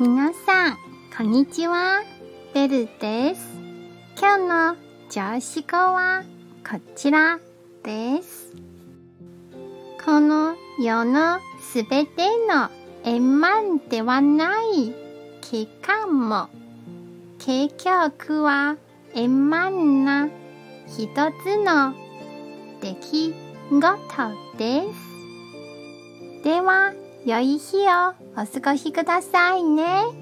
皆さん、こんにちは。ベルです。今日の常識語はこちらです。この世のすべての円満ではない期間も結局は円満な一つの出来事です。では、良い日をお過ごしくださいね。